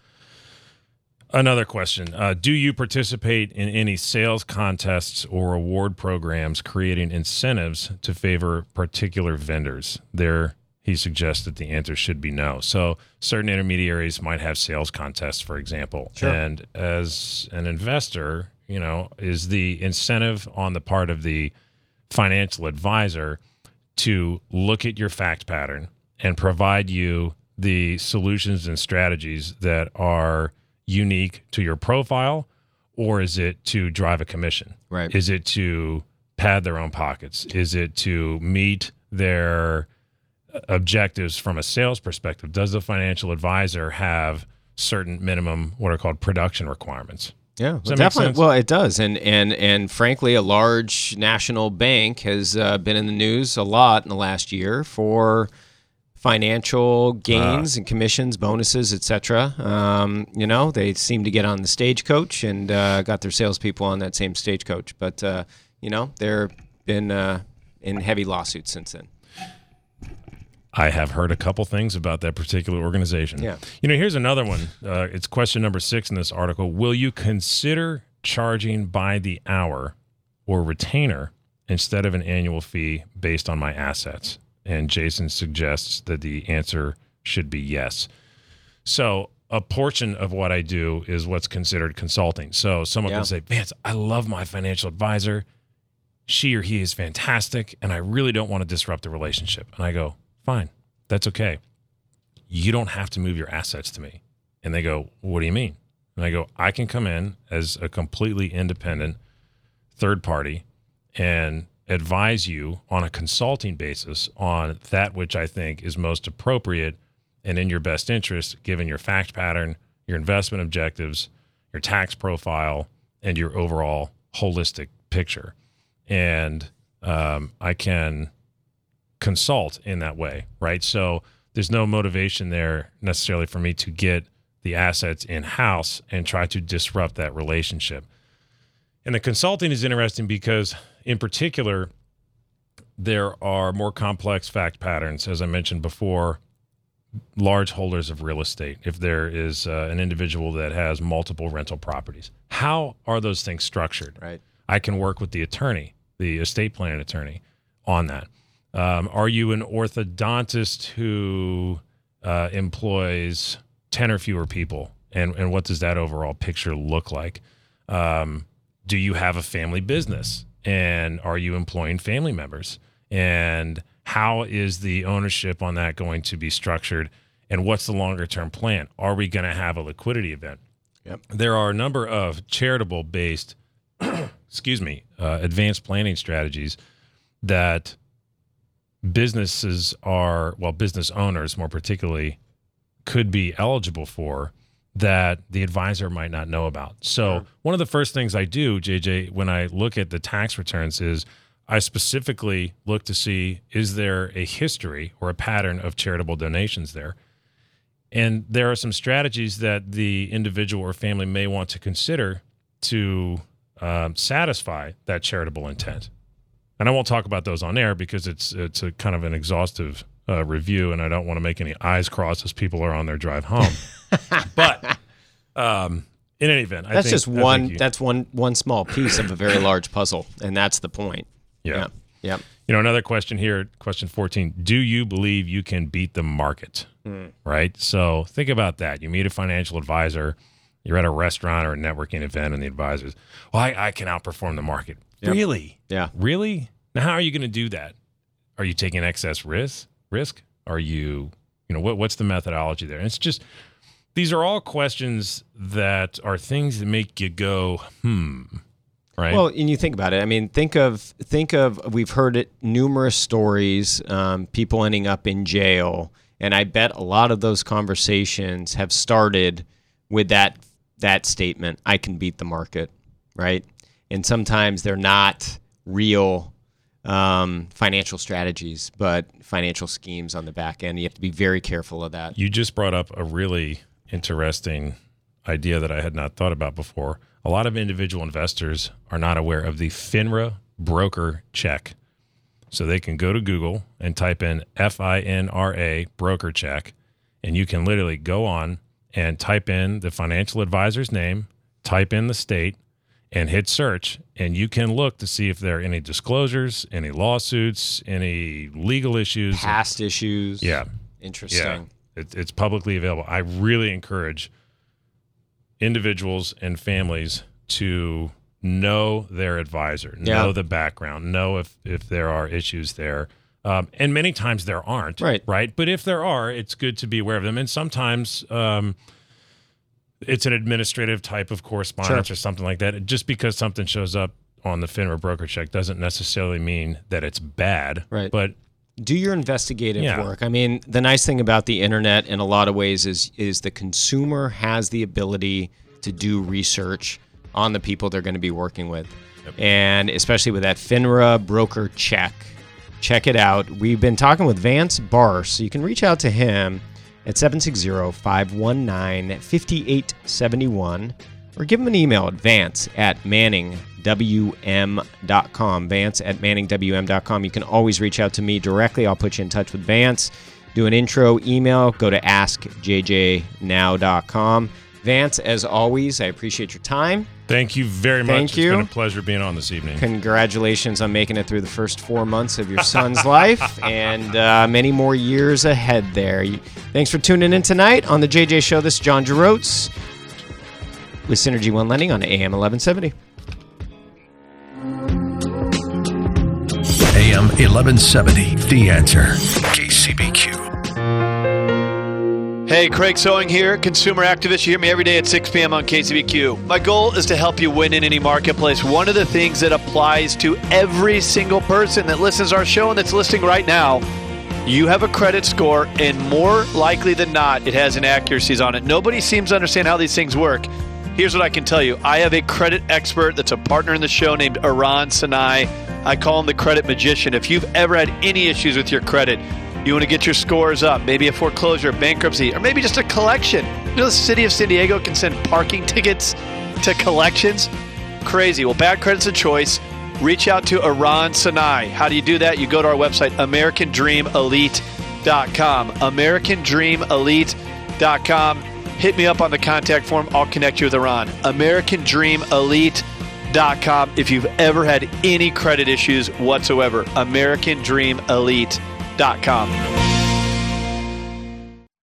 Another question: uh, Do you participate in any sales contests or award programs creating incentives to favor particular vendors? There, he suggests that the answer should be no. So, certain intermediaries might have sales contests, for example, Sure. and as an investor, you know, is the incentive on the part of the financial advisor to look at your fact pattern and provide you the solutions and strategies that are unique to your profile or is it to drive a commission? Right. is it to pad their own pockets? Is it to meet their objectives from a sales perspective? Does the financial advisor have certain minimum what are called production requirements? Yeah, well, definitely. Well, it does, and and and frankly, a large national bank has uh, been in the news a lot in the last year for financial gains and commissions, bonuses, etc. Um, you know, they seem to get on the stagecoach and uh, got their salespeople on that same stagecoach, but uh, you know, they're been uh, in heavy lawsuits since then. I have heard a couple things about that particular organization. Yeah. You know, here's another one. Uh, it's question number six in this article. Will you consider charging by the hour or retainer instead of an annual fee based on my assets? And Jason suggests that the answer should be yes. So, a portion of what I do is what's considered consulting. So, someone Yeah. can say, Vance, I love my financial advisor. She or he is fantastic, and I really don't want to disrupt the relationship. And I go, fine, that's okay. You don't have to move your assets to me. And they go, what do you mean? And I go, I can come in as a completely independent third party and advise you on a consulting basis on that which I think is most appropriate and in your best interest, given your fact pattern, your investment objectives, your tax profile, and your overall holistic picture. And um, I can consult in that way, right? So there's no motivation there necessarily for me to get the assets in house and try to disrupt that relationship. And the consulting is interesting because, in particular, there are more complex fact patterns, as I mentioned before. Large holders of real estate, if there is uh, an individual that has multiple rental properties, how are those things structured? Right. I can work with the attorney, the estate planning attorney, on that. Um, are you an orthodontist who uh, employs 10 or fewer people? And, and what does that overall picture look like? Um, do you have a family business? And are you employing family members? And how is the ownership on that going to be structured? And what's the longer term plan? Are we going to have a liquidity event? Yep. There are a number of charitable based, *clears throat* excuse me, uh, advanced planning strategies that businesses are, well, business owners more particularly, could be eligible for that the advisor might not know about. So, one of the first things I do, JJ, when I look at the tax returns is I specifically look to see is there a history or a pattern of charitable donations there? And there are some strategies that the individual or family may want to consider to um, satisfy that charitable intent. And I won't talk about those on air because it's it's a kind of an exhaustive uh, review, and I don't want to make any eyes cross as people are on their drive home. *laughs* but um, in any event, I That's think- just one. you- That's one one small piece of a very *laughs* large puzzle, and that's the point. yeah. Yeah. Yep. You know, another question here, question 14. Do you believe you can beat the market? Right. So think about that. You meet a financial advisor, you're at a restaurant or a networking event, and the advisor's, well, I, I can outperform the market. Really? Yeah. Really? Now, how are you going to do that? Are you taking excess risk? Risk? Are you, you know, what, what's the methodology there? And it's just, these are all questions that are things that make you go, hmm. Right. Well, and you think about it. I mean, think of think of we've heard it numerous stories. Um, people ending up in jail, and I bet a lot of those conversations have started with that that statement. I can beat the market, right? And sometimes they're not real um, financial strategies, but financial schemes on the back end. You have to be very careful of that. You just brought up a really interesting idea that I had not thought about before. A lot of individual investors are not aware of the FINRA broker check. So they can go to Google and type in F I N R A broker check, and you can literally go on and type in the financial advisor's name, type in the state, and hit search. And you can look to see if there are any disclosures, any lawsuits, any legal issues. Past issues. Yeah. Interesting. Yeah. It, it's publicly available. I really encourage individuals and families to know their advisor, Yeah. know the background, know if if there are issues there. Um, and many times there aren't, Right. Right. But if there are, it's good to be aware of them. And sometimes um, it's an administrative type of correspondence Sure. or something like that. Just because something shows up on the FINRA broker check doesn't necessarily mean that it's bad, Right. But do your investigative Yeah. work. I mean, the nice thing about the internet in a lot of ways is is the consumer has the ability to do research on the people they're going to be working with. And especially with that FINRA broker check. Check it out. We've been talking with Vance Barse, so you can reach out to him at 760-519-5871 or give them an email at vance at manningwm.com. Vance at manningwm.com. You can always reach out to me directly. I'll put you in touch with Vance. Do an intro email. Go to askjjnow.com. Vance, as always, I appreciate your time. thank you very much. Thank It's you. been a pleasure being on this evening. Congratulations on making it through the first four months of your son's *laughs* life and uh, many more years ahead there. Thanks for tuning in tonight on The JJ Show. This is John Jerotz with Synergy One Lending on AM 1170. AM 1170. The answer. KCBQ. Hey, Craig Sewing here, consumer activist. You hear me every day at 6 p.m. on KCBQ. My goal is to help you win in any marketplace. One of the things that applies to every single person that listens our show and that's listening right now, you have a credit score, and more likely than not, it has inaccuracies on it. Nobody seems to understand how these things work. Here's what I can tell you I have a credit expert that's a partner in the show named Iran Sinai. I call him the credit magician. If you've ever had any issues with your credit, you want to get your scores up, maybe a foreclosure, bankruptcy, or maybe just a collection. You know, the city of San Diego can send parking *laughs* tickets to collections. Crazy. Well, bad credit's a choice. Reach out to Iran Sinai. How do you do that? You go to our website, AmericanDreamElite.com. AmericanDreamElite.com. Hit me up on the contact form. I'll connect you with Iran. AmericanDreamElite.com. If you've ever had any credit issues whatsoever, AmericanDreamElite.com.